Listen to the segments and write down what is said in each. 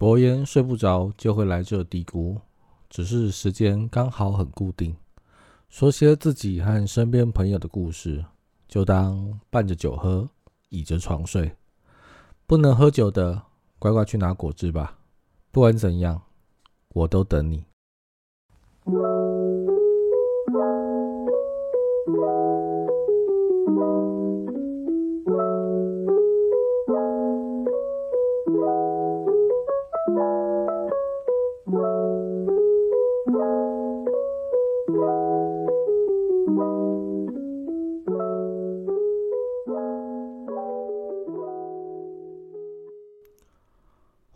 伯言睡不着就会来这嘀咕，只是时间刚好很固定。说些自己和身边朋友的故事，就当伴着酒喝，倚着床睡。不能喝酒的，乖乖去拿果汁吧。不管怎样，我都等你。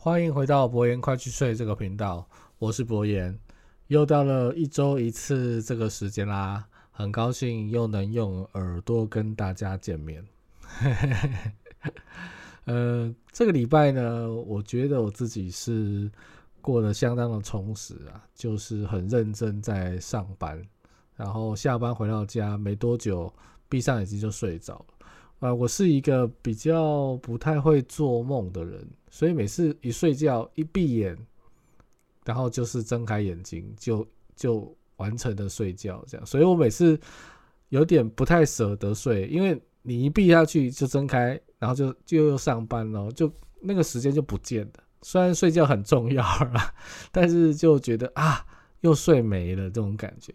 欢迎回到博言快去睡这个频道，我是博言，又到了一周一次这个时间啦，很高兴又能用耳朵跟大家见面。呃，这个礼拜呢，我觉得我自己是过得相当的充实啊，就是很认真在上班，然后下班回到家没多久，闭上眼睛就睡着了。啊，我是一个比较不太会做梦的人，所以每次一睡觉一闭眼，然后就是睁开眼睛就就完成的睡觉这样，所以我每次有点不太舍得睡，因为你一闭下去就睁开，然后就就又上班了，就那个时间就不见了。虽然睡觉很重要啦，但是就觉得啊，又睡没了这种感觉。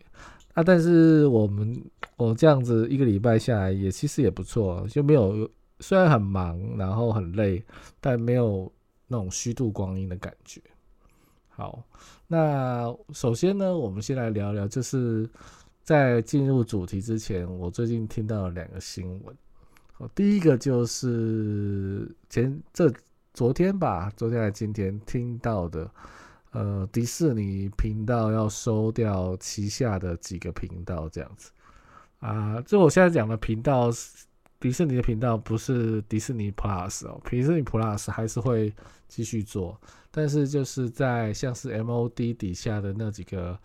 啊，但是我们我这样子一个礼拜下来也其实也不错，就没有虽然很忙，然后很累，但没有那种虚度光阴的感觉。好，那首先呢，我们先来聊聊，就是在进入主题之前，我最近听到了两个新闻。哦，第一个就是前这昨天吧，昨天还今天听到的。呃，迪士尼频道要收掉旗下的几个频道，这样子啊。这我现在讲的频道，迪士尼的频道不是迪士尼 Plus 哦，迪士尼 Plus 还是会继续做，但是就是在像是 MOD 底下的那几个，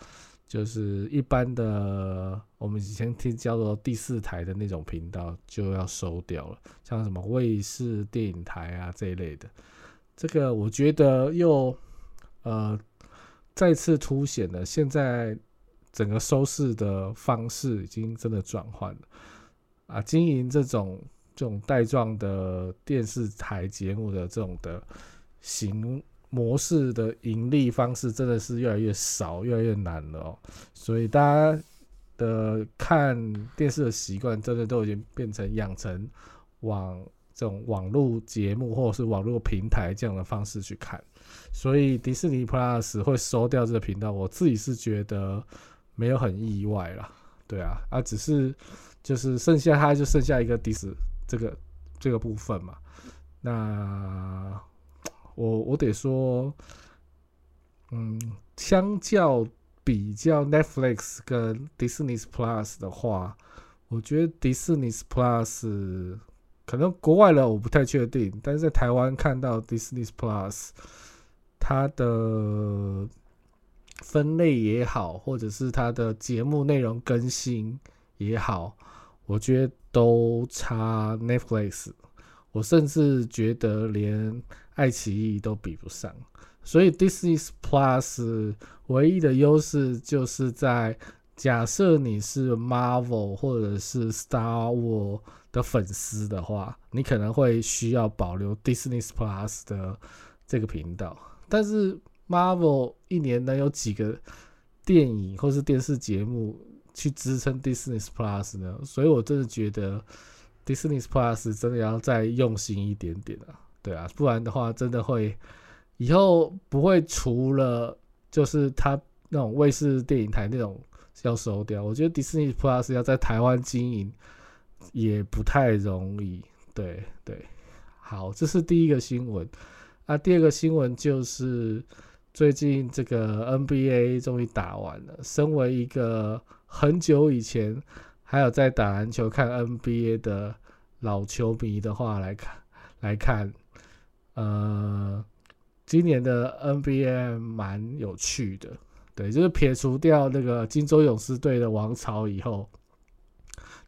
就是一般的我们以前听叫做第四台的那种频道就要收掉了，像什么卫视电影台啊这一类的。这个我觉得又。呃，再次凸显了现在整个收视的方式已经真的转换了啊！经营这种这种带状的电视台节目的这种的行模式的盈利方式，真的是越来越少，越来越难了哦。所以大家的看电视的习惯，真的都已经变成养成往这种网络节目或者是网络平台这样的方式去看。所以迪士尼 Plus 会收掉这个频道，我自己是觉得没有很意外啦，对啊，啊，只是就是剩下它就剩下一个迪士这个这个部分嘛。那我我得说，嗯，相较比较 Netflix 跟迪士尼 Plus 的话，我觉得迪士尼 Plus 可能国外的我不太确定，但是在台湾看到 Disney Plus。它的分类也好，或者是它的节目内容更新也好，我觉得都差 Netflix。我甚至觉得连爱奇艺都比不上。所以 Disney Plus 唯一的优势就是在假设你是 Marvel 或者是 Star Wars 的粉丝的话，你可能会需要保留 Disney Plus 的这个频道。但是 Marvel 一年能有几个电影或是电视节目去支撑 Disney Plus 呢？所以我真的觉得 Disney Plus 真的要再用心一点点啊，对啊，不然的话真的会以后不会除了就是它那种卫视电影台那种要收掉，我觉得迪士尼 Plus 要在台湾经营也不太容易。对对，好，这是第一个新闻。啊，第二个新闻就是最近这个 NBA 终于打完了。身为一个很久以前还有在打篮球看 NBA 的老球迷的话来看来看，呃，今年的 NBA 蛮有趣的。对，就是撇除掉那个金州勇士队的王朝以后，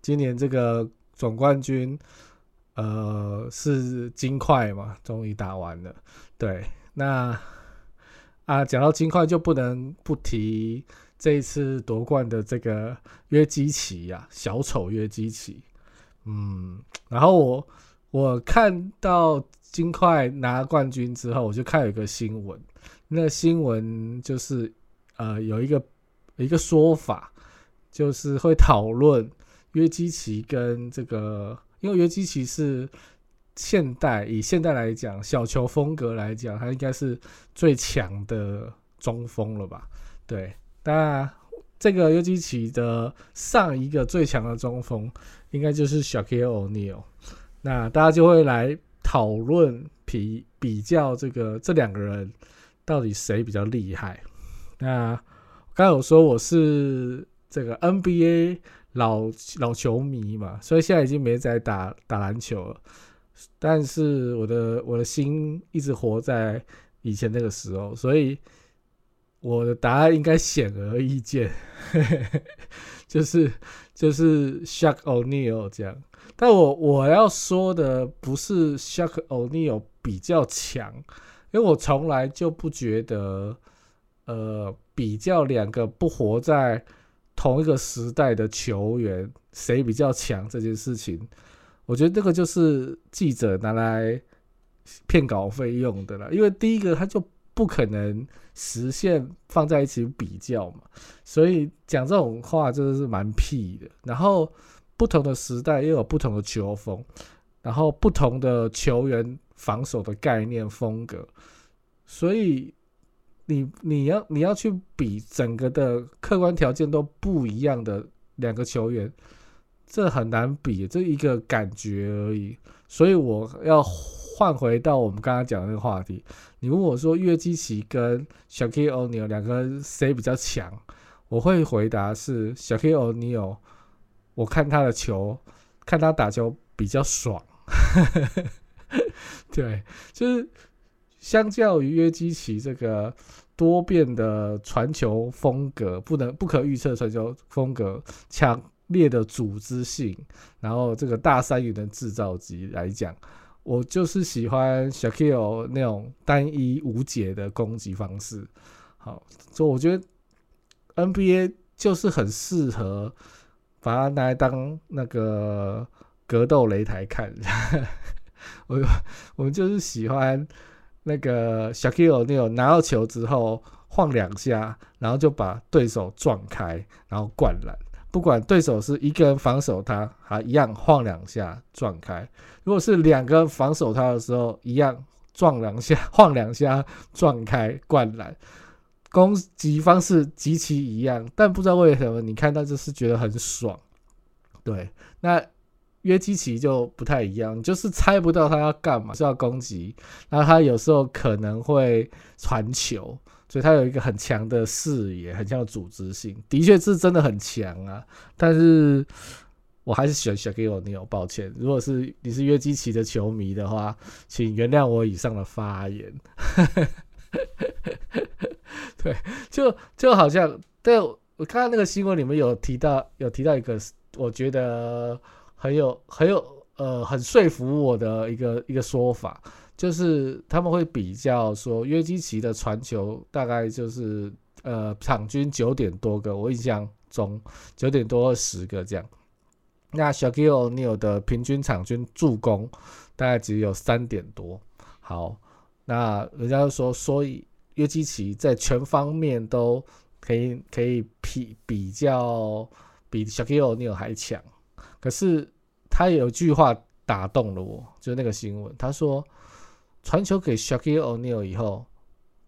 今年这个总冠军。呃，是金块嘛，终于打完了。对，那啊，讲到金块就不能不提这一次夺冠的这个约基奇呀，小丑约基奇。嗯，然后我我看到金块拿冠军之后，我就看有一个新闻，那新闻就是呃有一个一个说法，就是会讨论约基奇跟这个，因为约基奇是。现代以现代来讲，小球风格来讲，他应该是最强的中锋了吧？对，那这个约基奇的上一个最强的中锋，应该就是小 K O Neil。那大家就会来讨论比比较这个这两个人到底谁比较厉害？那刚有说我是这个 NBA 老老球迷嘛，所以现在已经没在打打篮球了。但是我的我的心一直活在以前那个时候，所以我的答案应该显而易见，就是就是 Shaq O'Neal 这样。但我我要说的不是 Shaq O'Neal 比较强，因为我从来就不觉得，呃，比较两个不活在同一个时代的球员谁比较强这件事情。我觉得这个就是记者拿来骗稿费用的了，因为第一个他就不可能实现放在一起比较嘛，所以讲这种话真的是蛮屁的。然后不同的时代又有不同的球风，然后不同的球员防守的概念风格，所以你你要你要去比整个的客观条件都不一样的两个球员。这很难比，这一个感觉而已。所以我要换回到我们刚刚讲的那个话题。你问我说，约基奇跟小 K O 尼尔两个谁比较强？我会回答是小 K O 尼尔。我看他的球，看他打球比较爽。对，就是相较于约基奇这个多变的传球风格，不能不可预测传球风格强。烈的组织性，然后这个大三元的制造机来讲，我就是喜欢小 Q 那种单一无解的攻击方式。好，所以我觉得 NBA 就是很适合把它拿来当那个格斗擂台看。我我就是喜欢那个小 Q 那种拿到球之后晃两下，然后就把对手撞开，然后灌篮。不管对手是一个人防守他，还一样晃两下撞开；如果是两个人防守他的时候，一样撞两下、晃两下撞开灌篮。攻击方式极其一样，但不知道为什么你看到就是觉得很爽。对，那约基奇就不太一样，就是猜不到他要干嘛，是要攻击，然后他有时候可能会传球。所以他有一个很强的视野，很强的组织性，的确是真的很强啊。但是我还是喜欢小 K 我，你有抱歉。如果是你是约基奇的球迷的话，请原谅我以上的发言。对，就就好像，对我看到那个新闻里面有提到，有提到一个，我觉得很有很有呃很说服我的一个一个说法。就是他们会比较说约基奇的传球大概就是呃场均九点多个，我印象中九点多十个这样。那小 K O Neil 的平均场均助攻大概只有三点多。好，那人家就说，所以约基奇在全方面都可以可以比比较比小 K O Neil 还强。可是他有句话打动了我，就是那个新闻，他说。传球给 Shaquille O'Neal 以后，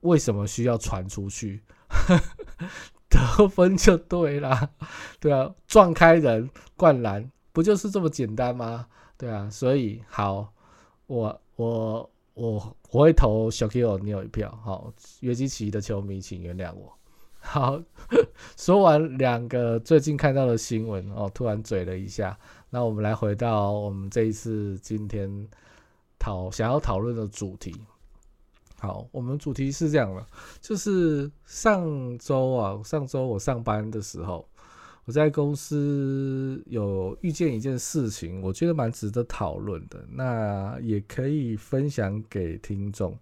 为什么需要传出去？得分就对啦，对啊，撞开人灌篮，不就是这么简单吗？对啊，所以好，我我我我会投 Shaquille O'Neal 一票。好，约基奇的球迷请原谅我。好，说完两个最近看到的新闻哦，突然嘴了一下。那我们来回到我们这一次今天。讨想要讨论的主题，好，我们主题是这样的，就是上周啊，上周我上班的时候，我在公司有遇见一件事情，我觉得蛮值得讨论的，那也可以分享给听众，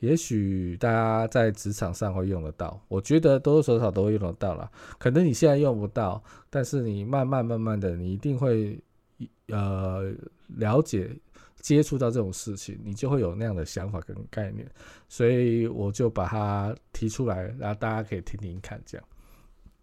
也许大家在职场上会用得到，我觉得多多少少都会用得到啦。可能你现在用不到，但是你慢慢慢慢的，你一定会呃了解接触到这种事情，你就会有那样的想法跟概念。所以我就把它提出来，然后大家可以听听看。这样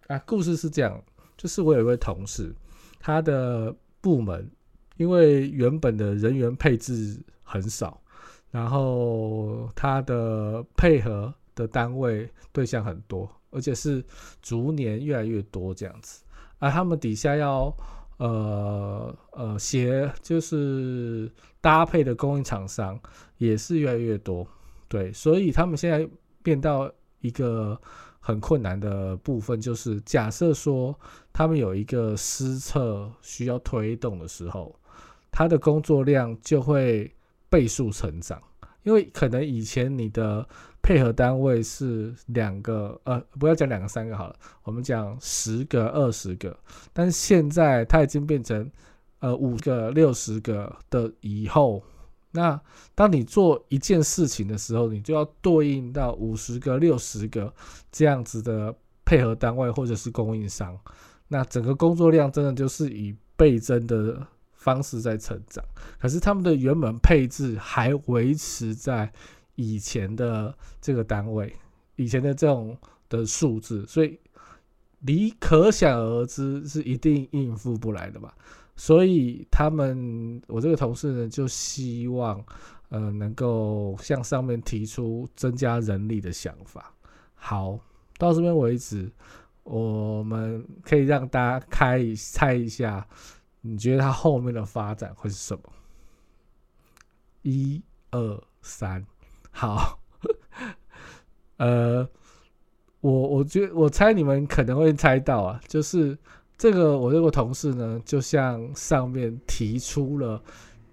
啊，故事是这样，就是我有一位同事，他的部门因为原本的人员配置很少。然后他的配合的单位对象很多，而且是逐年越来越多这样子，而他们底下要呃呃协就是搭配的供应厂商也是越来越多，对，所以他们现在变到一个很困难的部分，就是假设说他们有一个施策需要推动的时候，他的工作量就会。倍数成长，因为可能以前你的配合单位是两个，呃，不要讲两个、三个好了，我们讲十个、二十个，但是现在它已经变成呃五个、六十个的以后，那当你做一件事情的时候，你就要对应到五十个、六十个这样子的配合单位或者是供应商，那整个工作量真的就是以倍增的。方式在成长，可是他们的原本配置还维持在以前的这个单位，以前的这种的数字，所以你可想而知是一定应付不来的吧。所以他们，我这个同事呢，就希望呃能够向上面提出增加人力的想法。好，到这边为止，我们可以让大家开猜一下。你觉得它后面的发展会是什么？一二三，好，呃，我我觉我猜你们可能会猜到啊，就是这个我这个同事呢，就像上面提出了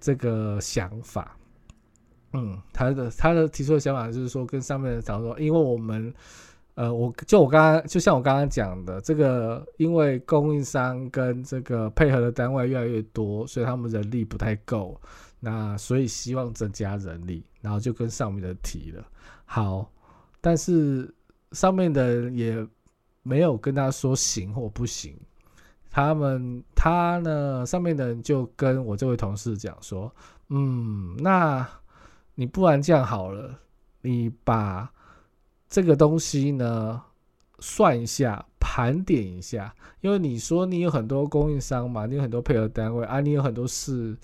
这个想法，嗯，他的他的提出的想法就是说，跟上面的讲说，因为我们。呃，我就我刚刚就像我刚刚讲的，这个因为供应商跟这个配合的单位越来越多，所以他们人力不太够，那所以希望增加人力，然后就跟上面的提了。好，但是上面的人也没有跟他说行或不行，他们他呢上面的人就跟我这位同事讲说，嗯，那你不然这样好了，你把。这个东西呢，算一下，盘点一下，因为你说你有很多供应商嘛，你有很多配合单位啊，你有很多事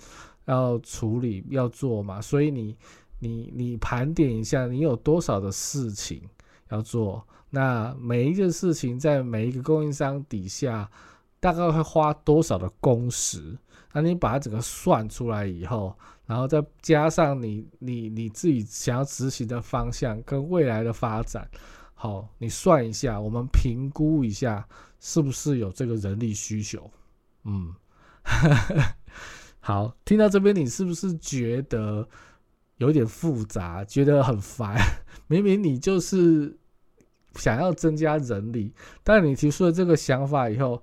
要处理要做嘛，所以你你你盘点一下，你有多少的事情要做，那每一件事情在每一个供应商底下大概会花多少的工时，那你把它整个算出来以后。然后再加上你你你自己想要执行的方向跟未来的发展，好，你算一下，我们评估一下是不是有这个人力需求。嗯，好，听到这边你是不是觉得有点复杂，觉得很烦？明明你就是想要增加人力，但你提出了这个想法以后，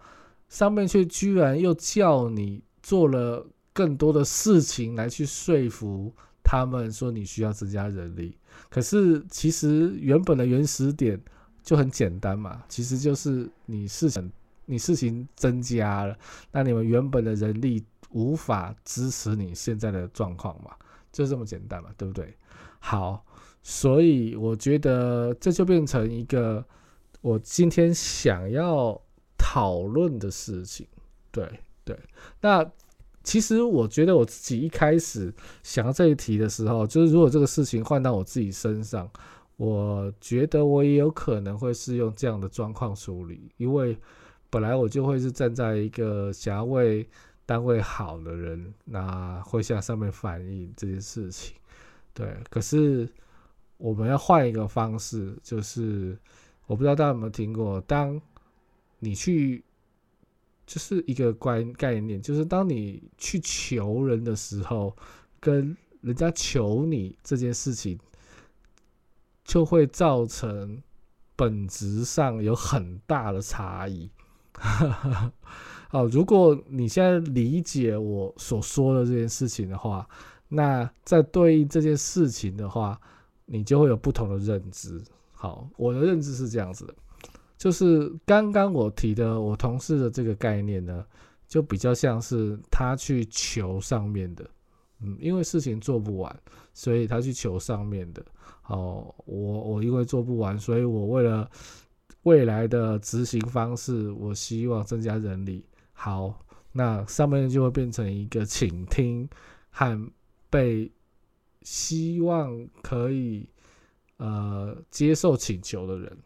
上面却居然又叫你做了。更多的事情来去说服他们说你需要增加人力，可是其实原本的原始点就很简单嘛，其实就是你事情你事情增加了，那你们原本的人力无法支持你现在的状况嘛，就这么简单嘛，对不对？好，所以我觉得这就变成一个我今天想要讨论的事情，对对，那。其实我觉得我自己一开始想到这一题的时候，就是如果这个事情换到我自己身上，我觉得我也有可能会是用这样的状况处理，因为本来我就会是站在一个想要为单位好的人，那会向上面反映这件事情。对，可是我们要换一个方式，就是我不知道大家有没有听过，当你去。就是一个观概念，就是当你去求人的时候，跟人家求你这件事情，就会造成本质上有很大的差异。好，如果你现在理解我所说的这件事情的话，那在对应这件事情的话，你就会有不同的认知。好，我的认知是这样子的，就是刚刚我提的我同事的这个概念呢，就比较像是他去求上面的，嗯，因为事情做不完，所以他去求上面的。好，我我因为做不完，所以我为了未来的执行方式，我希望增加人力。好，那上面就会变成一个倾听和被希望可以呃接受请求的人。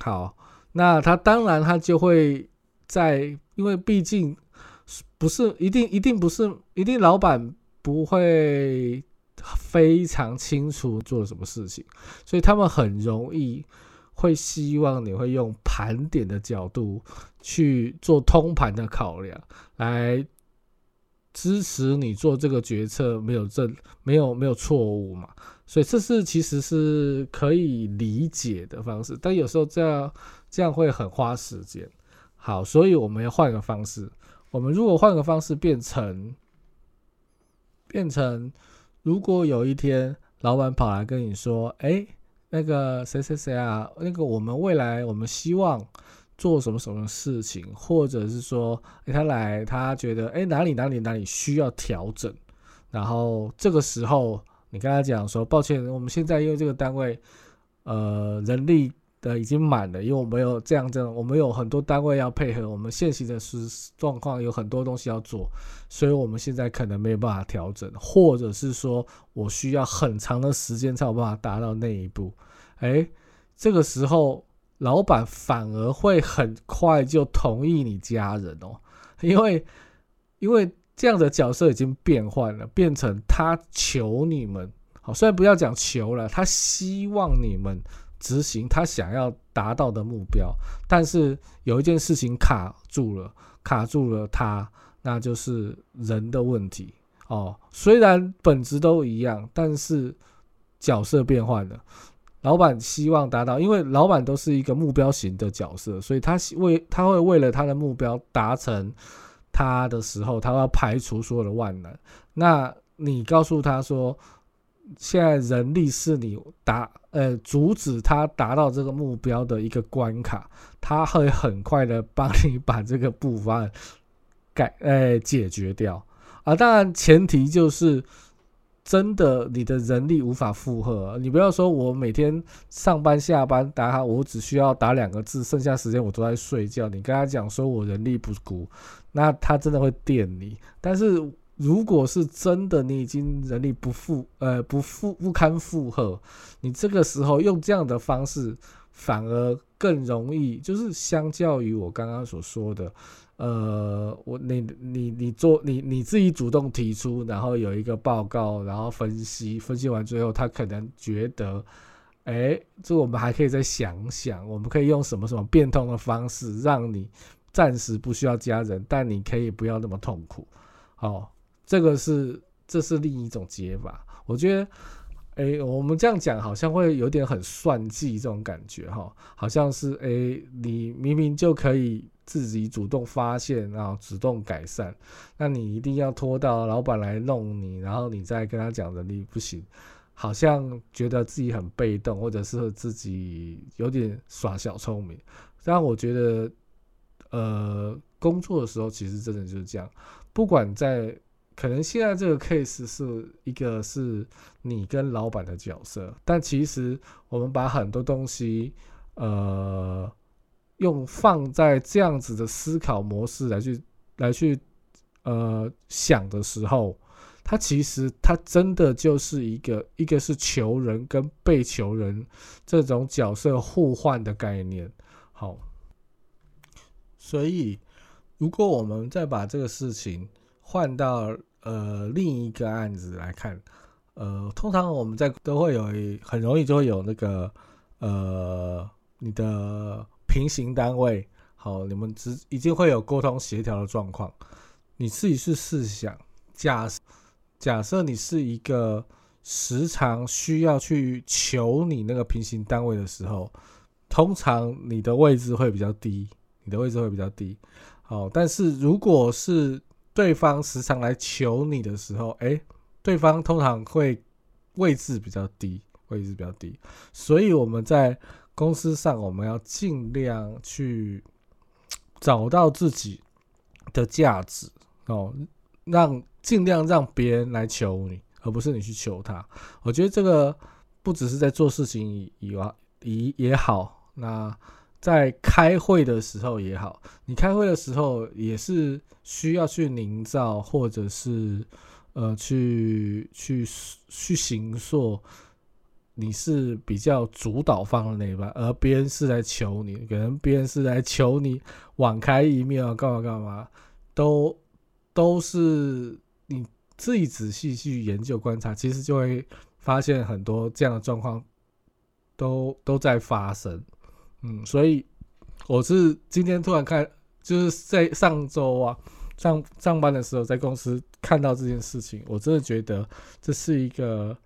好，那他当然他就会在，因为毕竟不是一定一定不是一定老板不会。非常清楚做什么事情，所以他们很容易会希望你会用盘点的角度去做通盘的考量，来支持你做这个决策没有正没有没有错误嘛？所以这是其实是可以理解的方式，但有时候这样这样会很花时间。好，所以我们要换个方式。我们如果换个方式，变成变成。如果有一天老板跑来跟你说：“哎，那个谁谁谁啊，那个我们未来我们希望做什么什么事情，或者是说，哎，他来他觉得哎哪里哪里哪里需要调整，然后这个时候你跟他讲说，抱歉，我们现在因为这个单位呃人力。”的已经满了，因为我们有这样这样，我们有很多单位要配合，我们现行的是状况有很多东西要做，所以我们现在可能没有办法调整，或者是说我需要很长的时间才有办法达到那一步。哎，这个时候老板反而会很快就同意你家人哦，因为因为这样的角色已经变换了，变成他求你们，好，虽然不要讲求了，他希望你们。执行他想要达到的目标，但是有一件事情卡住了，卡住了他，那就是人的问题哦。虽然本质都一样，但是角色变换了。老板希望达到，因为老板都是一个目标型的角色，所以他为他会为了他的目标达成他的时候，他要排除所有的万难。那你告诉他说。现在人力是你达呃阻止他达到这个目标的一个关卡，他会很快的帮你把这个部分改呃解决掉啊。当然前提就是真的你的人力无法负荷，你不要说我每天上班下班打我只需要打两个字，剩下时间我都在睡觉。你跟他讲说我人力不足，那他真的会电你，但是。如果是真的，你已经人力不负，呃，不负不堪负荷，你这个时候用这样的方式，反而更容易，就是相较于我刚刚所说的，呃，我你你你做你你自己主动提出，然后有一个报告，然后分析，分析完最后，他可能觉得，哎，这我们还可以再想想，我们可以用什么什么变通的方式，让你暂时不需要加人，但你可以不要那么痛苦，好。这个是，这是另一种解法。我觉得，哎，我们这样讲好像会有点很算计这种感觉哈，好像是哎，你明明就可以自己主动发现，然后主动改善，那你一定要拖到老板来弄你，然后你再跟他讲的你不行，好像觉得自己很被动，或者是自己有点耍小聪明。但我觉得，呃，工作的时候其实真的就是这样，不管在。可能现在这个 case 是一个是你跟老板的角色，但其实我们把很多东西，呃，用放在这样子的思考模式来去来去呃想的时候，它其实它真的就是一个一个是求人跟被求人这种角色互换的概念。好，所以如果我们再把这个事情换到呃，另一个案子来看，呃，通常我们在都会有很容易就会有那个呃，你的平行单位，好，你们只已经会有沟通协调的状况。你自己是试想，假假设你是一个时常需要去求你那个平行单位的时候，通常你的位置会比较低，你的位置会比较低。好，但是如果是对方时常来求你的时候，哎，对方通常会位置比较低，位置比较低，所以我们在公司上，我们要尽量去找到自己的价值哦，让尽量让别人来求你，而不是你去求他。我觉得这个不只是在做事情以以外，以也好，那在开会的时候也好，你开会的时候也是需要去营造，或者是呃去去去行说。你是比较主导方的那一方，而别人是来求你，可能别人是来求你网开一面啊，干嘛干嘛，都都是你自己仔细去研究观察，其实就会发现很多这样的状况都都在发生。嗯，所以我是今天突然看，就是在上周啊上上班的时候，在公司看到这件事情，我真的觉得这是一个。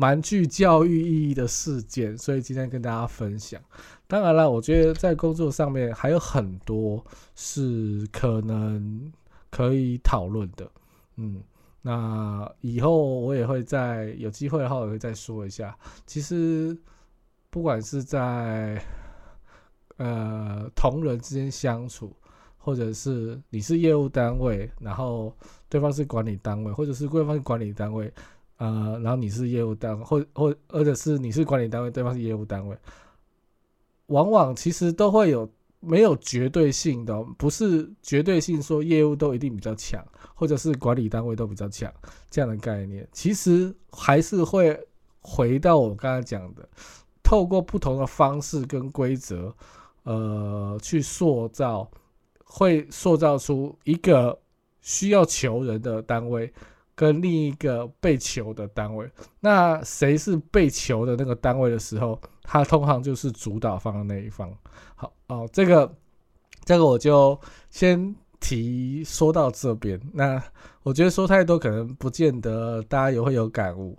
蛮具教育意义的事件，所以今天跟大家分享。当然了，我觉得在工作上面还有很多是可能可以讨论的。嗯，那以后我也会在有机会的话，我会再说一下。其实不管是在呃同仁之间相处，或者是你是业务单位，然后对方是管理单位，或者是对方是管理单位。呃，然后你是业务单位，或或或者是你是管理单位，对方是业务单位，往往其实都会有没有绝对性的，不是绝对性说业务都一定比较强，或者是管理单位都比较强这样的概念，其实还是会回到我刚才讲的，透过不同的方式跟规则，呃，去塑造，会塑造出一个需要求人的单位。跟另一个被求的单位，那谁是被求的那个单位的时候，他通常就是主导方的那一方。好哦，这个 这个我就先提说到这边。那我觉得说太多可能不见得大家也会有感悟。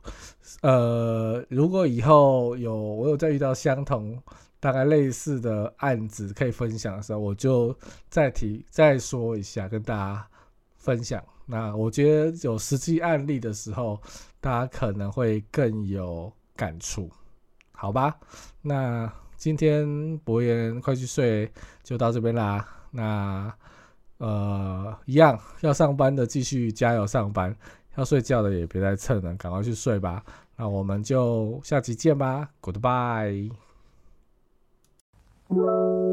呃，如果以后有我有再遇到相同大概类似的案子可以分享的时候，我就再提再说一下跟大家分享。那我觉得有实际案例的时候，大家可能会更有感触，好吧？那今天博言快去睡就到这边啦。那呃，一样要上班的继续加油上班，要睡觉的也别再蹭了，赶快去睡吧。那我们就下期见吧，Goodbye。Música